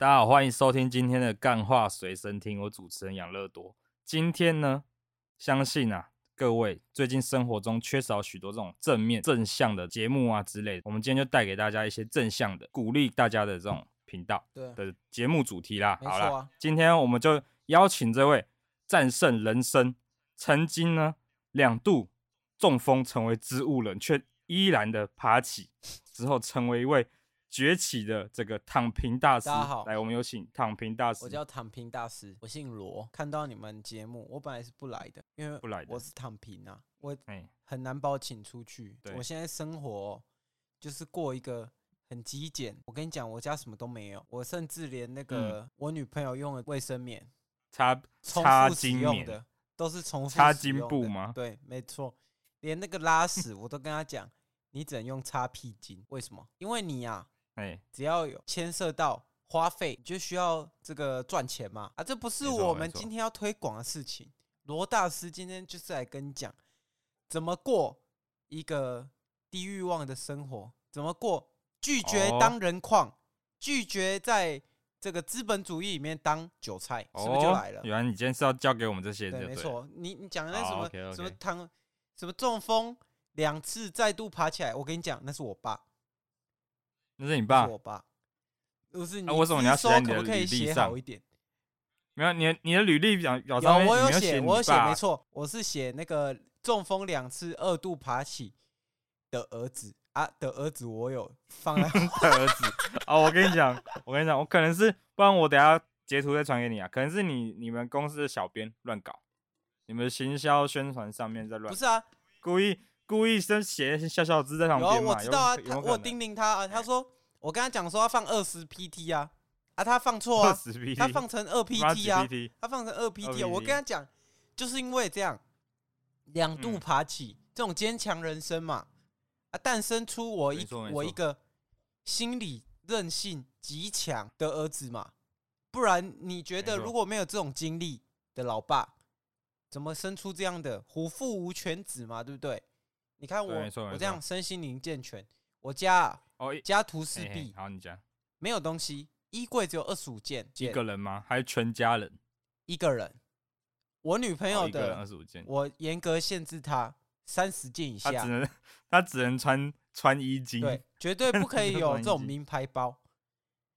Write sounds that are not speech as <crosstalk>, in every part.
大家好，欢迎收听今天的干话随身听，我主持人养乐多。今天呢，相信啊，各位最近生活中缺少许多这种正面、正向的节目啊之类的，我们今天就带给大家一些正向的、鼓励大家的这种频道的节目主题啦。好了，今天我们就邀请这位战胜人生，曾经呢两度中风成为植物人，却依然的爬起，之后成为一位。崛起的这个躺平大师，大家好，来，我们有请躺平大师。我叫躺平大师，我姓罗。看到你们节目，我本来是不来的，因为不来的，我是躺平啊，我很难把我请出去。我现在生活就是过一个很极简。我跟你讲，我家什么都没有，我甚至连那个我女朋友用的卫生棉，擦擦巾用的都是重复擦巾布吗？对，没错，连那个拉屎我都跟她讲，你只能用擦屁巾。为什么？因为你呀。只要有牵涉到花费，就需要这个赚钱嘛。啊，这不是我们今天要推广的事情。罗大师今天就是来跟你讲，怎么过一个低欲望的生活，怎么过拒绝当人矿，拒绝在这个资本主义里面当韭菜，是不是就来了？原来你今天是要教给我们这些，对，没错。你你讲的那什么什么躺什么中风两次再度爬起来，我跟你讲，那是我爸。那是你爸，我爸。不是你，为什么你要写你的履历上？没有，你的你的履历表表上面，我有写，我有写，没错，我是写那个中风两次二度爬起的儿子啊的儿子，我有放在 <laughs> 儿子。哦，我跟你讲，我跟你讲，我可能是，不然我等下截图再传给你啊。可能是你你们公司的小编乱搞，你们行销宣传上面在乱，不是啊，故意。故意先写一些小小字在旁边嘛，有我知道啊，他我叮咛他啊，他说我跟他讲说要放二十 PT 啊，啊他放错啊，他放成二 PT 啊，他放成二 PT，我跟他讲，就是因为这样两度爬起这种坚强人生嘛，啊诞生出我一我一个心理韧性极强的儿子嘛，不然你觉得如果没有这种经历的老爸，怎么生出这样的虎父无犬子嘛，对不对？你看我，我这样身心灵健全，我家哦家徒四壁，好，你讲，没有东西，衣柜只有二十五件，一个人吗？还是全家人？一个人，我女朋友的二十五件，我严格限制她三十件以下，她只能她只能穿穿衣襟，对，绝对不可以有这种名牌包，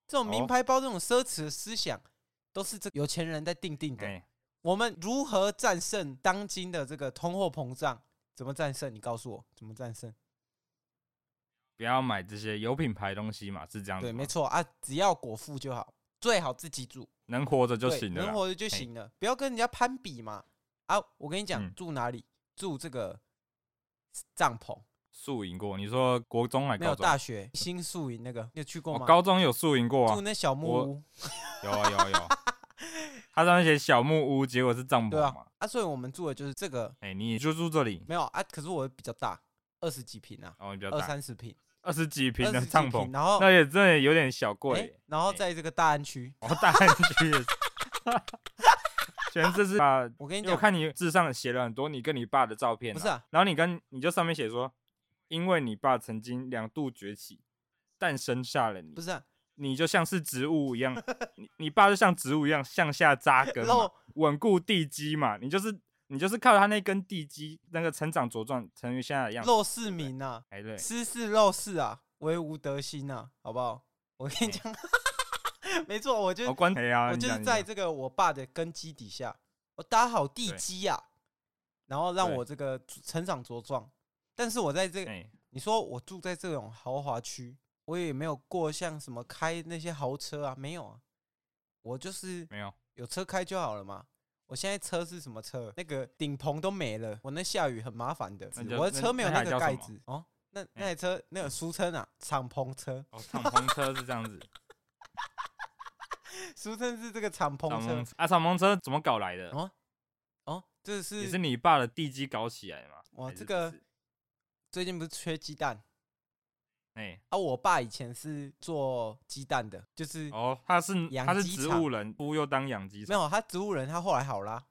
这种名牌包这种奢侈的思想，都是这有钱人在定定的。我们如何战胜当今的这个通货膨胀？怎么战胜？你告诉我怎么战胜？不要买这些有品牌东西嘛，是这样子。对，没错啊，只要果腹就好，最好自己煮，能活着就行了，能活着就行了，不要跟人家攀比嘛。啊，我跟你讲，嗯、住哪里？住这个帐篷宿营过？你说国中还是高中？没有大学新宿营那个，你有去过吗？高中有宿营过啊，住那小木屋，有啊有啊有。他上面写小木屋，结果是帐篷啊，啊，所以我们住的就是这个。哎，你就住这里？没有啊，可是我比较大，二十几平啊，哦，你比较大，二三十平，二十几坪的帐篷，然后那也真的有点小贵。然后在这个大安区，哦，大安区，全这是 <laughs> 啊，我跟你讲，我看你字上写了很多你跟你爸的照片，不是啊？然后你跟你就上面写说，因为你爸曾经两度崛起，诞生下了你，不是啊？你就像是植物一样，<laughs> 你你爸就像植物一样向下扎根嘛，稳固地基嘛。你就是你就是靠他那根地基，那个成长茁壮，成为现在的样子。陋室铭啊，哎对，斯是陋室啊，惟吾德馨啊，好不好？我跟你讲，<laughs> 没错，我就我就是在这个我爸的根基底下，我打好地基啊，然后让我这个成长茁壮。但是我在这个，你说我住在这种豪华区。我也没有过像什么开那些豪车啊，没有啊，我就是没有有车开就好了嘛。我现在车是什么车？那个顶棚都没了，我那下雨很麻烦的。我的车没有那个盖子哦。那那台车那个俗称啊，敞篷车。哦，敞篷车是这样子，俗称是这个敞篷车啊。敞篷车怎么搞来的？哦哦，这是也是你爸的地基搞起来的吗？哇，这个最近不是缺鸡蛋？哎，欸、啊，我爸以前是做鸡蛋的，就是哦，他是他是植物人，不又当养鸡场？没有，他植物人，他后来好啦，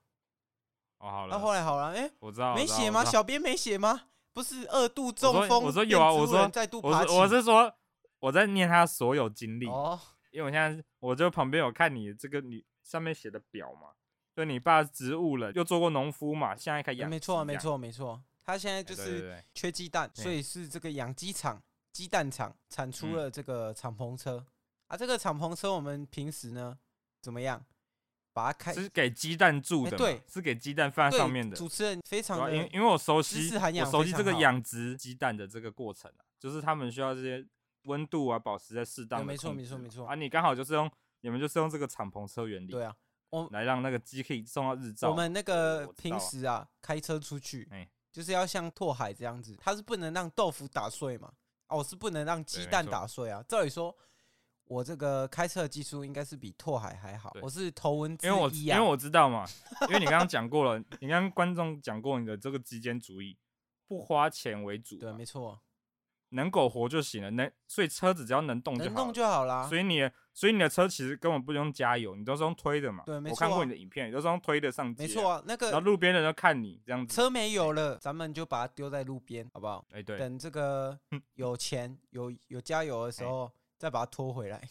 哦，好了，他后来好了，哎、欸，我知道，没写吗？小编没写吗？不是二度中风，我说有啊，我说再度我我是说我在念他所有经历，哦，因为我现在我就旁边有看你这个你上面写的表嘛，就你爸植物人，又做过农夫嘛，现在开始养。没错，没错，没错。他现在就是缺鸡蛋，所以是这个养鸡场、鸡蛋厂产出了这个敞篷车啊。这个敞篷车我们平时呢怎么样？把它开是给鸡蛋住的，对，是给鸡蛋放在上面的。主持人非常的，因因为我熟悉，我熟悉这个养殖鸡蛋的这个过程啊，就是他们需要这些温度啊，保持在适当的。没错，没错，没错。啊，你刚好就是用你们就是用这个敞篷车原理，对啊，我来让那个鸡可以送到日照。我们那个平时啊，开车出去，就是要像拓海这样子，它是不能让豆腐打碎嘛，哦，是不能让鸡蛋打碎啊。照理说。我这个开车的技术应该是比拓海还好。我是头文字 E 啊，因为我因为我知道嘛，因为你刚刚讲过了，你刚刚观众讲过你的这个极简主义，不花钱为主。对，没错，能苟活就行了。能，所以车子只要能动就好，能动就好啦。所以你，所以你的车其实根本不用加油，你都是用推的嘛。对，没错。我看过你的影片，你都是用推的上街。没错啊，那个。然后路边的人都看你这样子。车没油了，咱们就把它丢在路边，好不好？哎，对。等这个有钱有有加油的时候。再把它拖回来，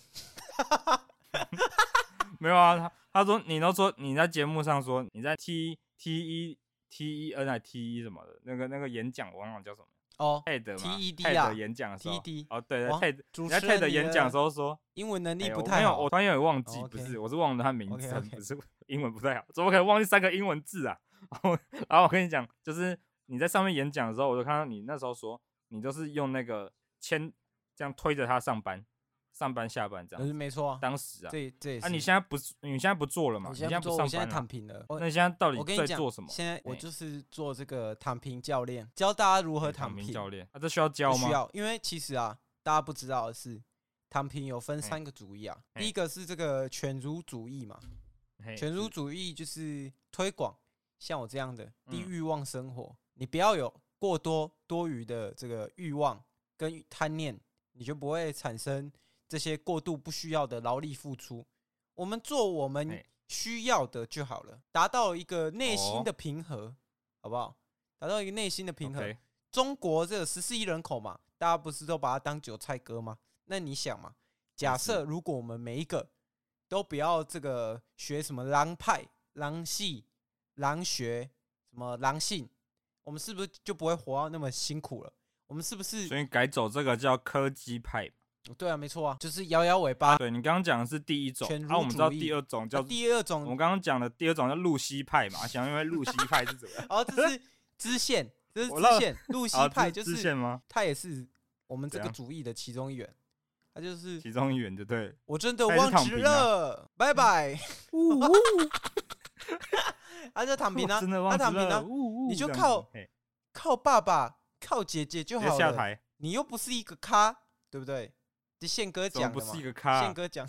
<laughs> 没有啊？他他说你都说你在节目上说你在 T T E T E N I T E 什么的那个那个演讲，我忘了叫什么哦，TED 嘛，T E D 啊，演讲的时候，TED 哦，对，TED 你在 TED 演讲的时候说英文能力不太好，我突然有点忘记，不是，我是忘了他名字，<laughs> 不是英文不太好，怎么可能忘记三个英文字啊？<laughs> 然后然后我跟你讲，就是你在上面演讲的时候，我就看到你那时候说你就是用那个签这样推着他上班。上班下班这样，没错啊。当时啊，这这啊，你现在不是你现在不做了嘛？你现在不做，我现在躺平了。那你现在到底在做什么？现在我就是做这个躺平教练，教大家如何躺平。教练，啊，这需要教吗？需要，因为其实啊，大家不知道的是，躺平有分三个主义啊。第一个是这个犬儒主义嘛，犬儒主义就是推广像我这样的低欲望生活，你不要有过多多余的这个欲望跟贪念，你就不会产生。这些过度不需要的劳力付出，我们做我们需要的就好了，达到一个内心的平和，好不好？达到一个内心的平和。中国这十四亿人口嘛，大家不是都把它当韭菜割吗？那你想嘛，假设如果我们每一个都不要这个学什么狼派、狼系、狼学、什么狼性，我们是不是就不会活到那么辛苦了？我们是不是？所以改走这个叫科技派。对啊，没错啊，就是摇摇尾巴。对，你刚刚讲的是第一种，啊，我们知道第二种叫、啊、第二种，我们刚刚讲的第二种叫露西派嘛，想因为露西派是怎么样？哦，这是支线，这是支线，<laughs> 露西派就是支线吗？他也是我们这个主义的其中一员，他就是其中一员，就对。我真的忘记了，拜拜。<laughs> 他就躺平啊，<laughs> 他躺平啊，你就靠靠爸爸，靠姐姐就好了。你又不是一个咖，对不对？是宪哥讲的嘛？不是一个咖。宪哥讲，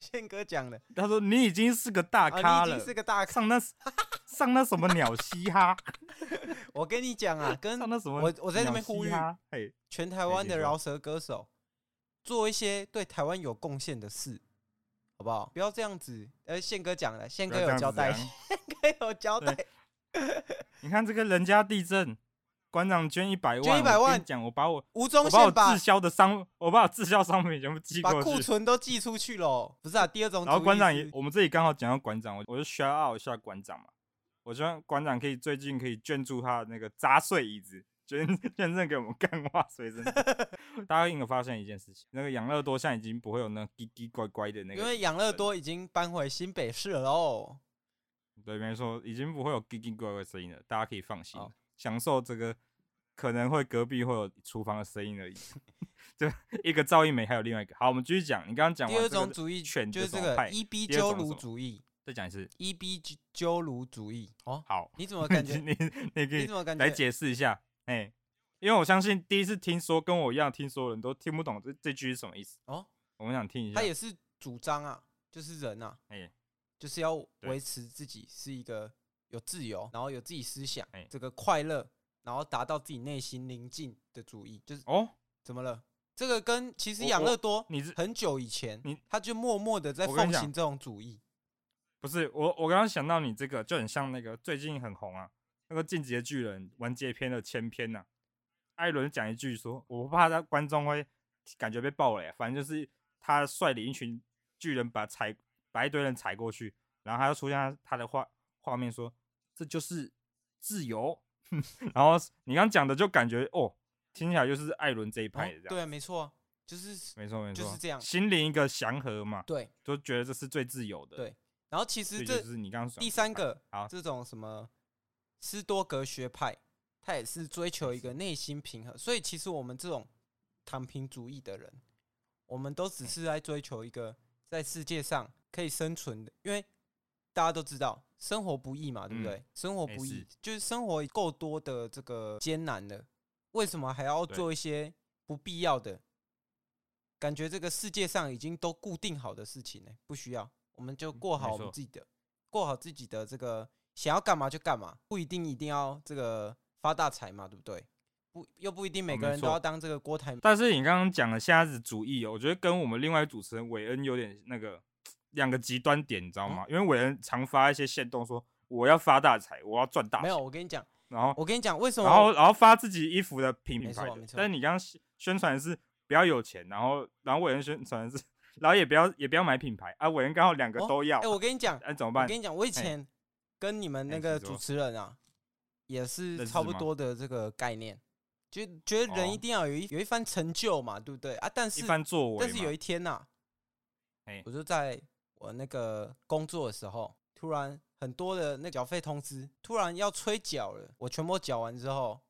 宪哥讲的。他说：“你已经是个大咖了，你已经是个大咖，上那 <laughs> 上那什么鸟嘻哈。”我跟你讲啊，<laughs> 跟我我在这边呼吁，全台湾的饶舌歌手做一些对台湾有贡献的事，好不好？不要这样子。呃，宪哥讲了，宪哥有交代，宪哥有交代。你看这个人家地震。馆长捐一百万，捐一百万，讲我把我吴宗宪把滞销的商，我把我滞销商品全部寄过去，把库存都寄出去了。不是啊，第二种。然后馆长也，我们这里刚好讲到馆长，我我就 shout out 一下馆长嘛。我希望馆长可以最近可以捐助他的那个砸碎椅子，捐 <laughs> 捐赠给我们干话随身。<laughs> 大家应该发现一件事情，那个养乐多现在已经不会有那叽叽乖乖的那个，因为养乐多已经搬回新北市了喽。对，没错，已经不会有叽叽乖乖声音了，大家可以放心。享受这个可能会隔壁会有厨房的声音而已，<laughs> 就一个噪音没，还有另外一个。好，我们继续讲。你刚刚讲第二种主义，犬就是这个 E B 鸠鲁主义。再讲一次，E B 鸠鲁主义。哦，好，你怎么感觉？<laughs> 你你可以来解释一下？哎，因为我相信第一次听说跟我一样听说的人都听不懂这这句是什么意思。哦，我们想听一下。他也是主张啊，就是人啊，哎，就是要维持自己是一个。有自由，然后有自己思想，欸、这个快乐，然后达到自己内心宁静的主义，就是哦，怎么了？这个跟其实养乐多，你是很久以前，你他就默默的在奉行这种主义。不是我，我刚刚想到你这个就很像那个最近很红啊，那个进击的巨人完结篇的前篇呐、啊。艾伦讲一句说：“我不怕他观众会感觉被爆雷，反正就是他率领一群巨人把踩把一堆人踩过去，然后他又出现他的画画面说这就是自由，<laughs> 然后你刚讲的就感觉哦，听起来就是艾伦这一派的这样，哦、对，没错，就是没错没错，就是这样，心灵一个祥和嘛，对，就觉得这是最自由的，对。然后其实这是你刚刚第三个啊这种什么斯多格学派，他也是追求一个内心平衡，所以其实我们这种躺平主义的人，我们都只是在追求一个在世界上可以生存的，因为大家都知道生活不易嘛，对不对？生活不易，就是生活够多的这个艰难了，为什么还要做一些不必要的？感觉这个世界上已经都固定好的事情呢？不需要。我们就过好我们自己的，过好自己的这个想要干嘛就干嘛，不一定一定要这个发大财嘛，对不对？不，又不一定每个人都要当这个郭台。但是你刚刚讲的瞎子主义，我觉得跟我们另外主持人韦恩有点那个两个极端点，你知道吗？因为伟人常发一些线动说我要发大财，我要赚大钱。没有，我跟你讲，然后我跟你讲为什么，然后然后发自己衣服的品牌。但是你刚刚宣传的是比较有钱，然后然后伟人宣传的是。然后也不要也不要买品牌啊，伟人刚好两个都要。哎、哦欸，我跟你讲，哎，怎么办？我跟你讲，我以前跟你们那个主持人啊，也是差不多的这个概念，就觉得人一定要有一有一番成就嘛，对不对啊？但是一番作为，但是有一天呐、啊，我就在我那个工作的时候，突然很多的那缴费通知突然要催缴了，我全部缴完之后，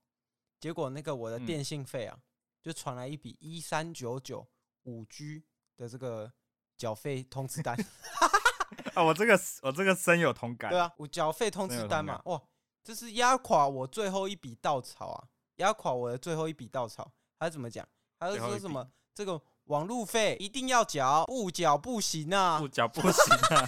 结果那个我的电信费啊，就传来一笔一三九九五 G。的这个缴费通知单 <laughs> 啊，我这个我这个深有同感。对啊，我缴费通知单嘛，哇，这是压垮我最后一笔稻草啊，压垮我的最后一笔稻草。他怎么讲？他是说什么？这个网路费一定要缴，不缴不行啊，不缴不行啊。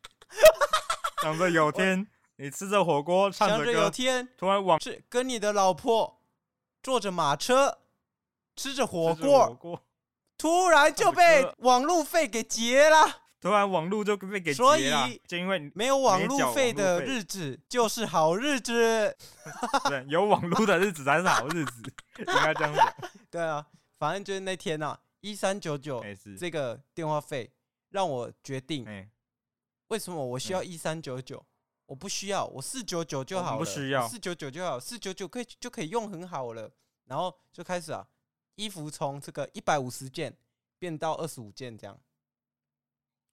<laughs> 想着有天你吃着火锅，唱着歌，想着有天突然网是跟你的老婆坐着马车，吃着火锅。突然就被网路费给结了，突然网路就被给结了，所以就因为没有网路费的日子就是好日子，<laughs> 对，有网路的日子才是好日子，应该这样讲。对啊，反正就是那天呐，一三九九这个电话费让我决定，为什么我需要一三九九？我不需要，我四九九就好了，不需要四九九就好，四九九可以就可以用很好了，然后就开始啊。衣服从这个一百五十件变到二十五件这样。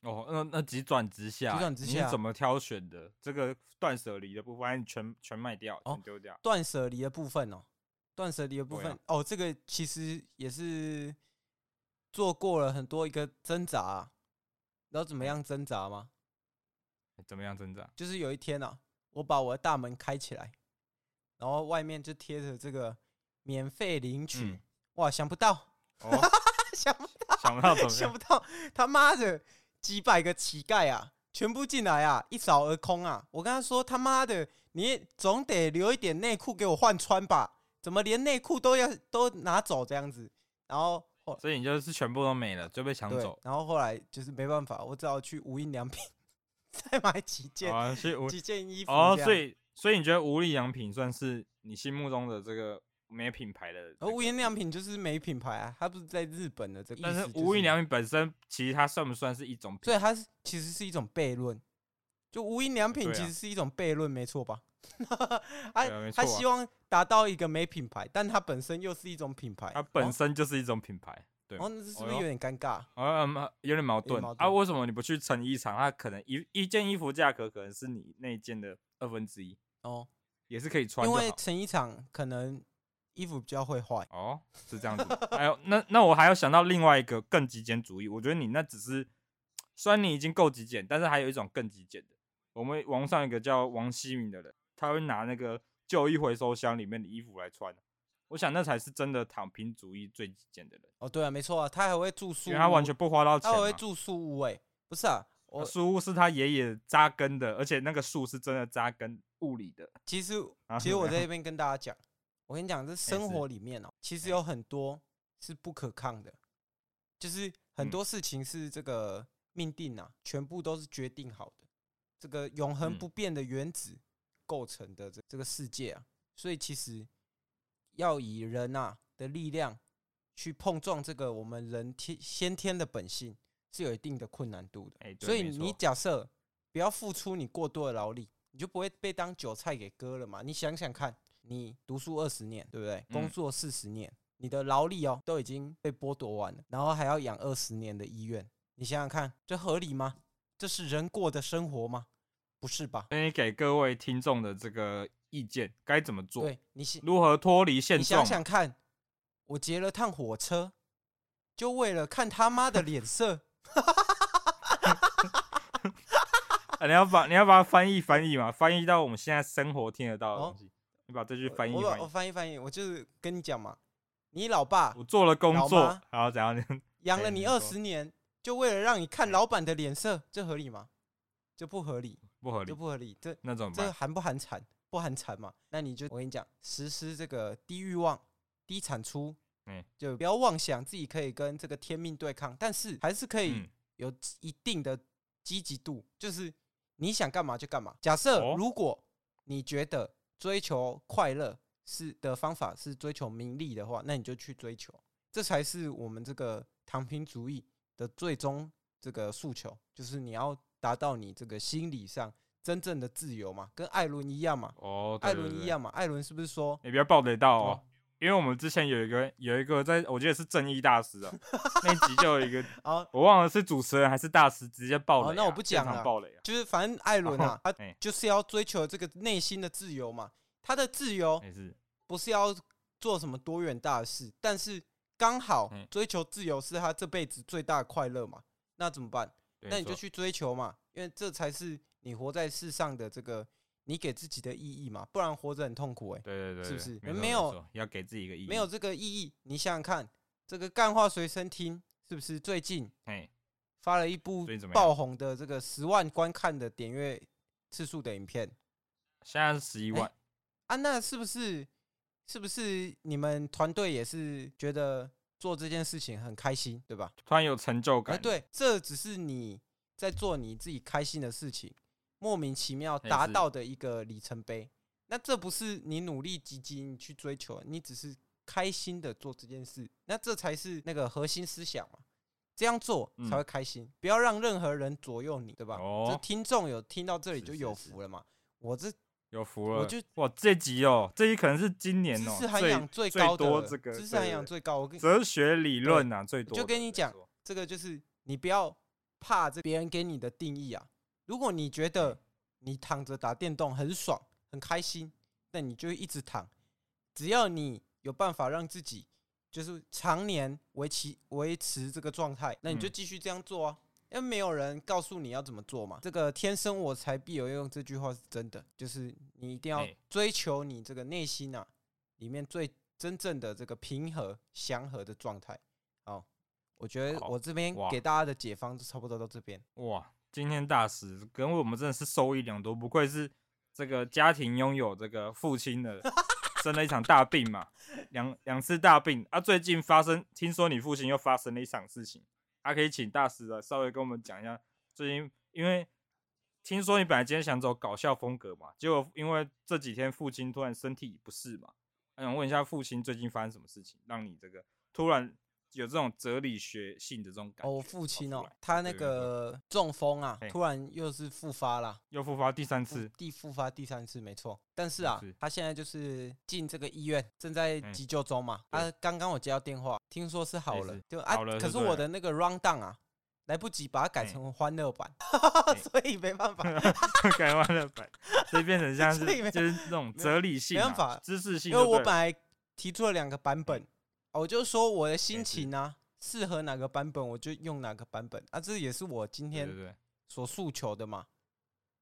哦，那那急转直下，急转直下，你怎么挑选的？这个断舍离的部分，全全卖掉，全丢掉。断舍离的部分哦，断舍离的部分哦，这个其实也是做过了很多一个挣扎啊。然后怎么样挣扎吗？怎么样挣扎？就是有一天啊，我把我的大门开起来，然后外面就贴着这个免费领取。嗯哇，想不到，哦、<laughs> 想不到，想不到，想不到，他妈的几百个乞丐啊，全部进来啊，一扫而空啊！我跟他说，他妈的，你总得留一点内裤给我换穿吧？怎么连内裤都要都拿走这样子？然后，所以你就是全部都没了，就被抢走。然后后来就是没办法，我只好去无印良品 <laughs> 再买几件，啊、几件衣服。哦，所以，所以你觉得无印良品算是你心目中的这个？没品牌的，而无印良品就是没品牌啊，它不是在日本的这个。但是无印良品本身，其实它算不算是一种？所以，它是其实是一种悖论。就无印良品其实是一种悖论，没错吧？<laughs> 他他希望达到一个没品牌，但它本身又是一种品牌。它本身就是一种品牌，对。哦，那是不是有点尴尬？啊，有点矛盾啊！为什么你不去成衣厂？它可能一一件衣服价格可能是你那一件的二分之一哦，也是可以穿。因为成衣厂可能。衣服比较会坏哦，是这样子。<laughs> 还有那那我还要想到另外一个更极简主义。我觉得你那只是，虽然你已经够极简，但是还有一种更极简的。我们网上一个叫王希明的人，他会拿那个旧衣回收箱里面的衣服来穿。我想那才是真的躺平主义最极简的人。哦，对啊，没错啊，他还会住宿，因为他完全不花到钱。他还会住宿屋诶，不是啊，我宿屋是他爷爷扎根的，而且那个树是真的扎根物理的。其实，其实我在这 <laughs> 边跟大家讲。我跟你讲，这生活里面哦，其实有很多是不可抗的，就是很多事情是这个命定啊，全部都是决定好的，这个永恒不变的原子构成的这这个世界啊，所以其实要以人啊的力量去碰撞这个我们人天先天的本性，是有一定的困难度的。欸、所以你假设不要付出你过多的劳力，你就不会被当韭菜给割了嘛？你想想看，你读书二十年，对不对？工作四十年，你的劳力哦都已经被剥夺完了，然后还要养二十年的医院，你想想看，这合理吗？这是人过的生活吗？不是吧？那你给各位听众的这个意见该怎么做？对，你如何脱离现状？你想想看，我截了趟火车，就为了看他妈的脸色。<laughs> 啊、你要把你要把它翻译翻译嘛，翻译到我们现在生活听得到的东西。哦、你把这句翻译翻译。翻译翻译，我就是跟你讲嘛，你老爸我做了工作，然后怎样 <laughs> 养了你二十年，就为了让你看老板的脸色，这合理吗？这不合理，不合理，这不合理。这那怎么办？这含不含产？不含产嘛？那你就我跟你讲，实施这个低欲望、低产出，嗯，就不要妄想自己可以跟这个天命对抗，但是还是可以有一定的积极度，就是。你想干嘛就干嘛。假设如果你觉得追求快乐是的方法是追求名利的话，那你就去追求，这才是我们这个躺平主义的最终这个诉求，就是你要达到你这个心理上真正的自由嘛，跟艾伦一样嘛。哦，艾伦一样嘛。艾伦是不是说你不要暴雷到哦？因为我们之前有一个有一个在，我记得是正义大师啊，<laughs> 那集就有一个，<laughs> 我忘了是主持人还是大师直接爆雷，啊。那我不讲了，爆雷啊，就是反正艾伦啊，<laughs> 他就是要追求这个内心的自由嘛。他的自由不是要做什么多远大的事，但是刚好追求自由是他这辈子最大的快乐嘛。那怎么办？那你就去追求嘛，因为这才是你活在世上的这个。你给自己的意义嘛，不然活着很痛苦哎、欸。对对对，是不是？没，没有要给自己一个意义，没有这个意义。你想想看，这个干话随身听是不是最近发了一部爆红的这个十万观看的点阅次数的影片？现在是十一万、欸、啊？那是不是是不是你们团队也是觉得做这件事情很开心，对吧？突然有成就感。欸、对，这只是你在做你自己开心的事情。莫名其妙达到的一个里程碑，那这不是你努力积极去追求，你只是开心的做这件事，那这才是那个核心思想嘛。这样做才会开心，不要让任何人左右你，对吧？这听众有听到这里就有福了嘛。我这有福了，我就哇，这集哦，这集可能是今年哦，知识涵养最高的这个知识涵养最高，我跟哲学理论啊最多，就跟你讲，这个就是你不要怕这别人给你的定义啊。如果你觉得你躺着打电动很爽很开心，那你就一直躺。只要你有办法让自己就是常年维持维持这个状态，那你就继续这样做啊。因为没有人告诉你要怎么做嘛。这个“天生我材必有用”这句话是真的，就是你一定要追求你这个内心啊里面最真正的这个平和祥和的状态。好，我觉得我这边给大家的解方就差不多到这边。哇。今天大师跟我们真的是收益良多，不愧是这个家庭拥有这个父亲的，<laughs> 生了一场大病嘛，两两次大病啊。最近发生，听说你父亲又发生了一场事情，还、可以请大师来稍微跟我们讲一下。最近因为听说你本来今天想走搞笑风格嘛，结果因为这几天父亲突然身体不适嘛，我想问一下父亲最近发生什么事情，让你这个突然。有这种哲理学性的这种感觉。哦，我父亲哦，他那个中风啊，突然又是复发了，又复发第三次，第复发第三次，没错。但是啊，他现在就是进这个医院，正在急救中嘛。啊，刚刚我接到电话，听说是好了，就啊，可是我的那个 rundown 啊，来不及把它改成欢乐版，<laughs> 所以没办法 <laughs> 改欢乐版，所以变成像 <laughs> 是就是那种哲理性、没办法知识性。因为我本来提出了两个版本。我就说我的心情呢，适合哪个版本我就用哪个版本啊，这也是我今天所诉求的嘛，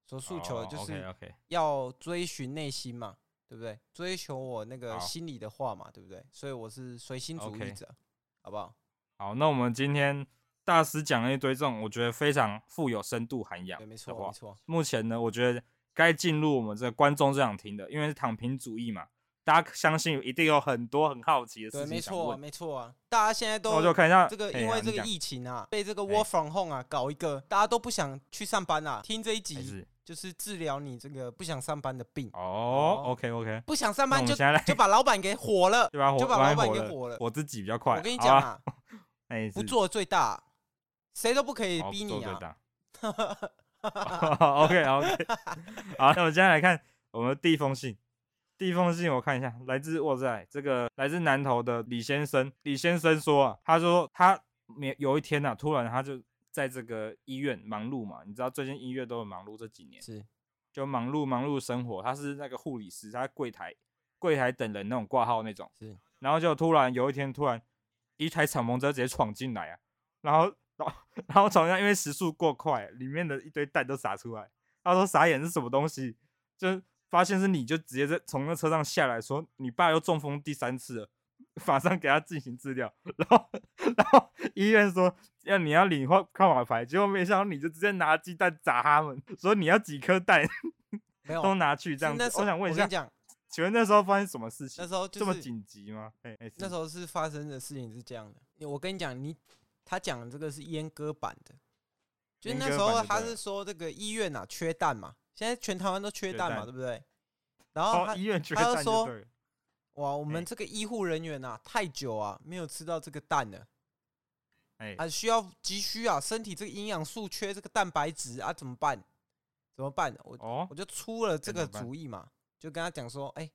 所诉求的就是要追寻内心嘛，对不对？追求我那个心里的话嘛，对不对？所以我是随心主义者，好不好？好，那我们今天大师讲了一堆这种我觉得非常富有深度涵养，对，没错，没错。目前呢，我觉得该进入我们这个观众最想听的，因为是躺平主义嘛。大家相信一定有很多很好奇的事情。对，没错，没错啊！大家现在都我就看一下这个，因为这个疫情啊，被这个 work from home 啊搞一个，大家都不想去上班啊。听这一集就是治疗你这个不想上班的病。哦，OK OK，不想上班就就把老板给火了，<laughs> 就把老板给火了。我自己比较快。我跟你讲啊，<laughs> 不做最大，谁都不可以逼你啊。OK <laughs> OK，好，那我们接下来看我们的第一封信。第一封信我看一下，来自哇塞，这个来自南投的李先生。李先生说啊，他说他没有一天呐、啊，突然他就在这个医院忙碌嘛，你知道最近医院都很忙碌，这几年是就忙碌忙碌生活。他是那个护理师，他在柜台柜台等人那种挂号那种，是。然后就突然有一天，突然一台敞篷车直接闯进来啊，然后然后然后闯进来，因为时速过快，里面的一堆蛋都洒出来。他说傻眼是什么东西？就。发现是你就直接在从那车上下来说，你爸又中风第三次了，马上给他进行治疗。然后，然后医院说要你要领号号码牌，结果没想到你就直接拿鸡蛋砸他们，说你要几颗蛋，没有都拿去这样子。我想问一下，请问那时候发生什么事情？那时候、就是、这么紧急吗？那时候是发生的事情是这样的。我跟你讲，你他讲的这个是阉割版的，就是那时候他是说这个医院啊缺蛋嘛。现在全台湾都缺蛋嘛，对不对？然后他、哦、医院缺蛋他就说：“哇，我们这个医护人员啊，太久啊没有吃到这个蛋了，哎，啊需要急需啊，身体这个营养素缺这个蛋白质啊，怎么办？怎么办？我、哦、我就出了这个主意嘛，就跟他讲说，哎，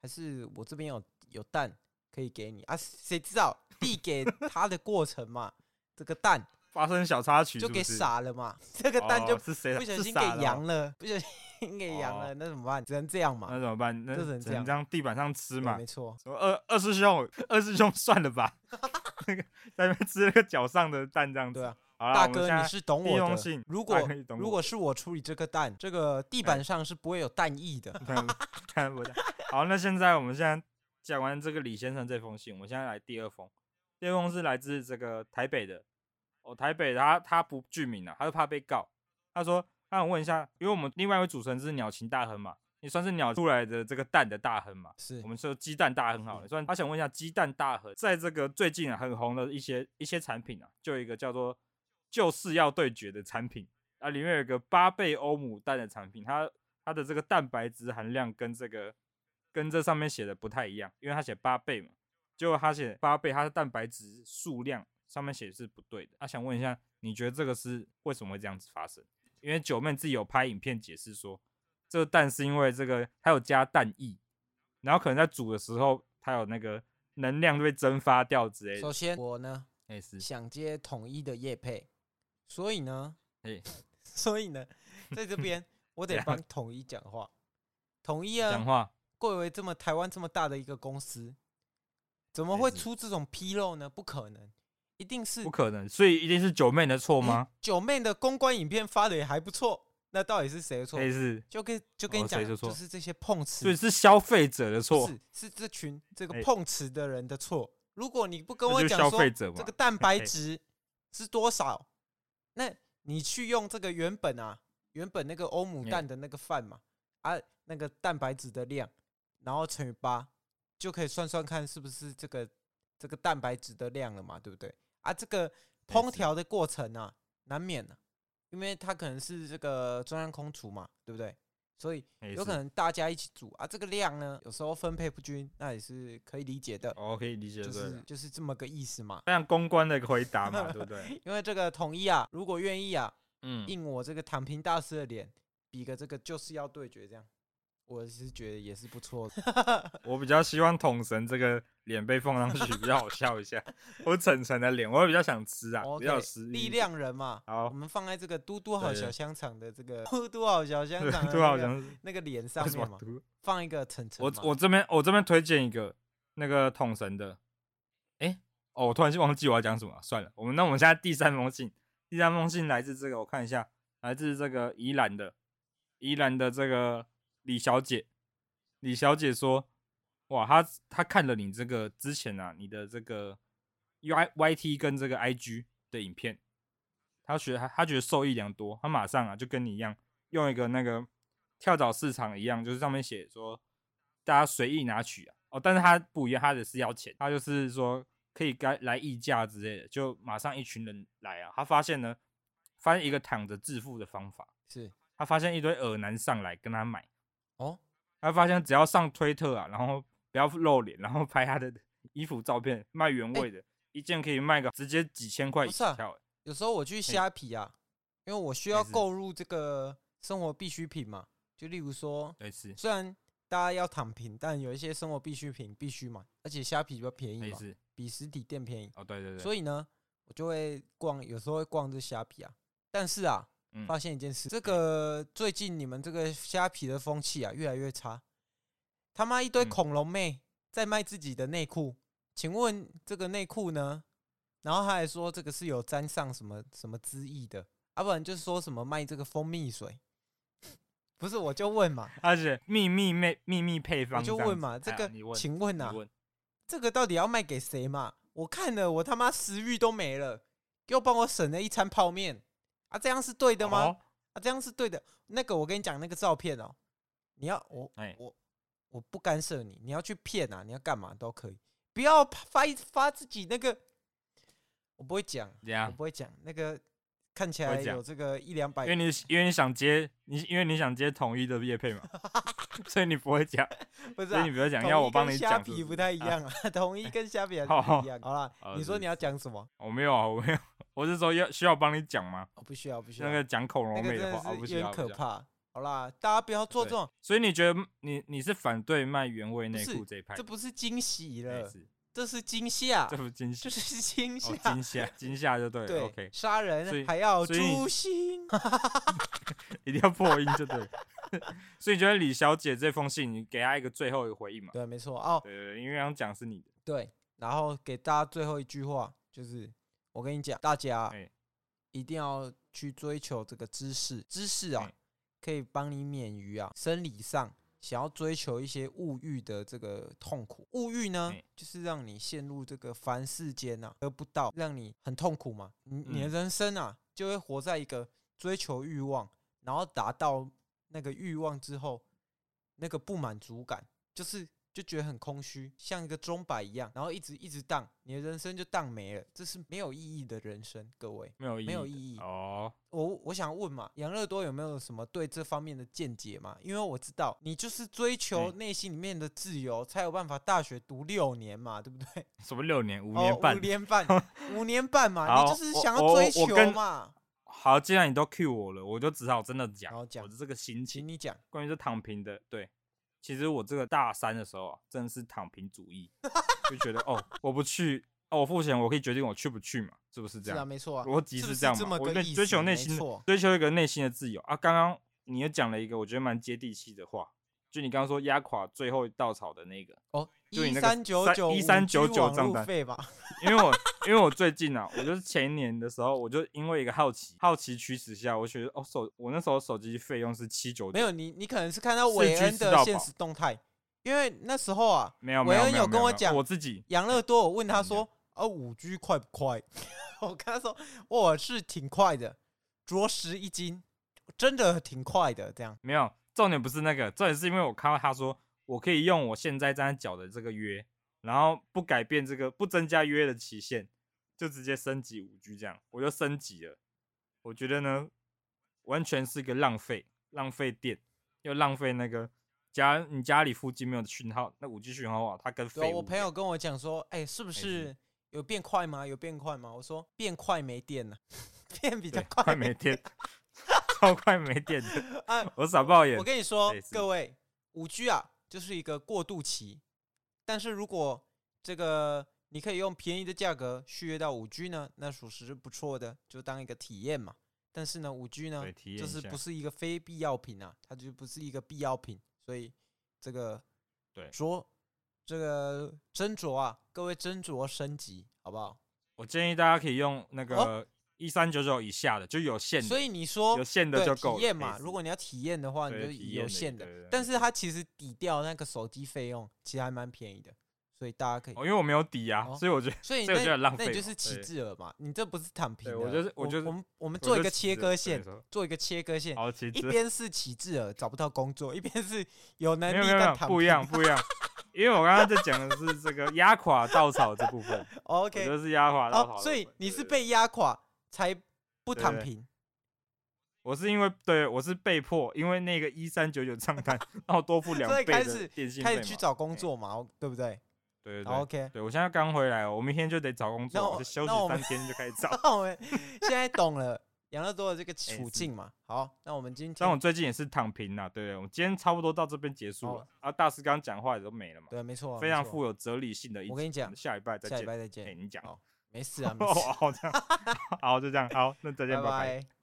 还是我这边有有蛋可以给你啊？谁知道递给他的过程嘛，<laughs> 这个蛋。”发生小插曲是是，就给傻了嘛，<laughs> 这个蛋就不小心给扬了，不小心 <laughs> 给扬了，那怎么办？只能这样嘛。那怎么办？那只能这样，这样地板上吃嘛。没错。什么二二师兄，二师兄算了吧。<laughs> 那个在那边吃那个脚上的蛋这样子。对啊。大哥，你是懂我的。如果如果是我处理这个蛋，这个地板上是不会有蛋液的。看不到。好，那现在我们现在讲完这个李先生这封信，我们现在来第二封。第二封是来自这个台北的。哦，台北他他不具名啊，他就怕被告。他说他想问一下，因为我们另外一位主持人是鸟禽大亨嘛，你算是鸟出来的这个蛋的大亨嘛？是我们说鸡蛋大亨好了，算他想问一下鸡蛋大亨，在这个最近啊很红的一些一些产品啊，就有一个叫做就是要对决的产品啊，里面有一个八倍欧姆蛋的产品，它它的这个蛋白质含量跟这个跟这上面写的不太一样，因为它写八倍嘛，结果它写八倍，它的蛋白质数量。上面写的是不对的，他、啊、想问一下，你觉得这个是为什么会这样子发生？因为九妹自己有拍影片解释说，这个蛋是因为这个它有加蛋液，然后可能在煮的时候它有那个能量就被蒸发掉之类的。首先我呢，欸、想接统一的叶配，所以呢，欸、<laughs> 所以呢，在这边 <laughs> 我得帮统一讲话。统一啊，讲话，贵为这么台湾这么大的一个公司，怎么会出这种纰漏呢？不可能。一定是不可能，所以一定是九妹的错吗？<laughs> 九妹的公关影片发的也还不错，那到底是谁的错？是就跟就跟你讲，哦、就是这些碰瓷，所以是消费者的错，是是这群这个碰瓷的人的错。如果你不跟我讲说这个蛋白 <laughs> 质是多少，那你去用这个原本啊，原本那个欧姆蛋的那个饭嘛，啊，那个蛋白质的量，然后乘以八，就可以算算看是不是这个这个蛋白质的量了嘛，对不对？啊，这个烹调的过程啊，难免的、啊，因为它可能是这个中央空厨嘛，对不对？所以有可能大家一起煮啊，这个量呢，有时候分配不均，那也是可以理解的。哦，可以理解，就是就是这么个意思嘛。非常公关的回答嘛，<laughs> 对不对？因为这个统一啊，如果愿意啊，嗯，印我这个躺平大师的脸，比个这个就是要对决这样。我是觉得也是不错的。<laughs> 我比较希望桶神这个脸被放上去，比较好笑一下。我整成的脸，我会比较想吃啊，okay, 比较实力量人嘛。好，我们放在这个嘟嘟好小香肠的这个嘟嘟好小香肠，<laughs> 嘟嘟好香那个脸上面嘛，放一个晨晨。我我这边我这边推荐一个那个桶神的。哎、欸，哦，我突然就忘记我要讲什么了，算了。我们那我们现在第三封信，第三封信来自这个，我看一下，来自这个宜兰的宜兰的这个。李小姐，李小姐说：“哇，她她看了你这个之前啊，你的这个 Y Y T 跟这个 I G 的影片，她觉得她她觉得受益良多，她马上啊就跟你一样，用一个那个跳蚤市场一样，就是上面写说大家随意拿取啊哦，但是她不一样，她的是要钱，她就是说可以该来议价之类的，就马上一群人来啊，她发现呢，发现一个躺着致富的方法，是她发现一堆耳男上来跟她买。”哦，他发现只要上推特啊，然后不要露脸，然后拍他的衣服照片，卖原味的，欸、一件可以卖个直接几千块起跳。有时候我去虾皮啊，因为我需要购入这个生活必需品嘛，就例如说，虽然大家要躺平，但有一些生活必需品必须买，而且虾皮比较便宜嘛，比实体店便宜。哦，对对对。所以呢，我就会逛，有时候会逛这虾皮啊。但是啊，发现一件事，这个最近你们这个虾皮的风气啊，越来越差。他妈一堆恐龙妹在卖自己的内裤，请问这个内裤呢？然后他还说这个是有沾上什么什么汁液的，要、啊、不然就是说什么卖这个蜂蜜水，不是我就问嘛，而且秘密秘秘密配方，我就问嘛，这个、哎、请问啊，这个到底要卖给谁嘛？我看了我他妈食欲都没了，又帮我省了一餐泡面啊，这样是对的吗？哦、啊，这样是对的。那个我跟你讲那个照片哦，你要我我我不干涉你，你要去骗啊，你要干嘛都可以，不要发发自己那个，我不会讲我不会讲那个看起来有这个一两百，因为你因为你想接你因为你想接统一的业配嘛，所以你不会讲，<laughs> 不是、啊，所以你不要讲，要我帮你讲。虾皮不太一样啊，<laughs> 统一跟虾皮不一样。好了，你说你要讲什么？我没有啊，我没有，我是说要需要帮你讲吗？我不需要，不需要。那个讲恐龙妹的话，那个、有点可怕。好啦，大家不要做这种。所以你觉得你你是反对卖原味内裤这一派？这不是惊喜了，这是惊吓。这不是惊吓，就是惊吓。惊吓，<laughs> 惊吓就对了。对，OK。杀人还要诛心，<laughs> 一定要破音就对了。<laughs> 所以你觉得李小姐这封信，你给她一个最后一个回应嘛？对，没错哦。对，对，对，因为刚讲是你的。对，然后给大家最后一句话，就是我跟你讲，大家一定要去追求这个知识，知识啊。可以帮你免于啊生理上想要追求一些物欲的这个痛苦。物欲呢，就是让你陷入这个凡世间呐，得不到，让你很痛苦嘛。你你的人生啊，就会活在一个追求欲望，然后达到那个欲望之后，那个不满足感就是。就觉得很空虚，像一个钟摆一样，然后一直一直荡，你的人生就荡没了，这是没有意义的人生，各位，没有意义，没有意义哦。我我想问嘛，养乐多有没有什么对这方面的见解嘛？因为我知道你就是追求内心里面的自由，才有办法大学读六年嘛，对不对？什么六年？五年半？哦、五年半？五年半 <laughs> 嘛？你就是想要追求嘛？好，既然你都 cue 我了，我就只好真的讲，讲我的这个心情，你讲关于这躺平的，对。其实我这个大三的时候啊，真的是躺平主义，就觉得哦，我不去，哦，我付钱，我可以决定我去不去嘛，是不是这样？是啊，没错啊，逻辑是这样嘛，是是我追求内心的，追求一个内心的自由啊。刚刚你也讲了一个我觉得蛮接地气的话。就你刚刚说压垮最后一稻草的那个哦，就你那个一三九九账单费吧？因为我因为我最近啊，我就是前一年的时候，我就因为一个好奇好奇驱使下，我觉得哦手我那时候手机费用是七九九，没有你你可能是看到韦恩的现实动态，因为那时候啊，没有韦恩有跟我讲，我自己养乐多，我问他说哦五 G 快不快？<laughs> 我跟他说我是挺快的，着实一惊，真的挺快的，这样没有。重点不是那个，重点是因为我看到他说我可以用我现在正在缴的这个约，然后不改变这个不增加约的期限，就直接升级五 G 这样，我就升级了。我觉得呢，完全是一个浪费，浪费电又浪费那个家你家里附近没有讯号，那五 G 讯号啊，它跟废物。我朋友跟我讲说，哎、欸，是不是有变快吗？有变快吗？我说变快没电了，<laughs> 变比较快，快没电。<laughs> <laughs> 超快没电的啊！我傻爆眼。我跟你说，各位，五 G 啊，就是一个过渡期。但是如果这个你可以用便宜的价格续约到五 G 呢，那属实是不错的，就当一个体验嘛。但是呢，五 G 呢，就是不是一个非必要品啊，它就不是一个必要品。所以这个对说这个斟酌啊，各位斟酌升级，好不好？我建议大家可以用那个。哦一三九九以下的就有限的，所以你说有限的就够体验嘛？如果你要体验的话，你就有限的。但是它其实抵掉那个手机费用，其实还蛮便宜的，所以大家可以。哦，因为我没有抵啊，所以我觉得，所以这就浪费。那你就是启智了嘛？你这不是躺平。我就是，我就是，我们我们做一个切割线，做一个切割线。好。一边是启智了，找不到工作；一边是有能力但躺平。不一样，不一样。因为我刚刚在讲的是这个压垮稻草这部分。<laughs> OK，就是压垮稻草。所以你是被压垮才。不躺平，我是因为对我是被迫，因为那个一三九九账单，<laughs> 然后多付两倍的电信费嘛，开始开始去找工作嘛，对不对？对对对，OK。对我现在刚回来，我明天就得找工作，我就休息三天就开始找。<laughs> 那我们现在懂了养乐多的这个处境嘛？好，那我们今天，但我最近也是躺平了，对，我们今天差不多到这边结束了。啊，大师刚刚讲话也都没了嘛？对，没错，非常富有哲理性的一。我跟你讲，下礼拜再见，下礼拜再见。哎，你讲，没事啊，<laughs> 好，这样，好，就这样，好，那再见，拜拜。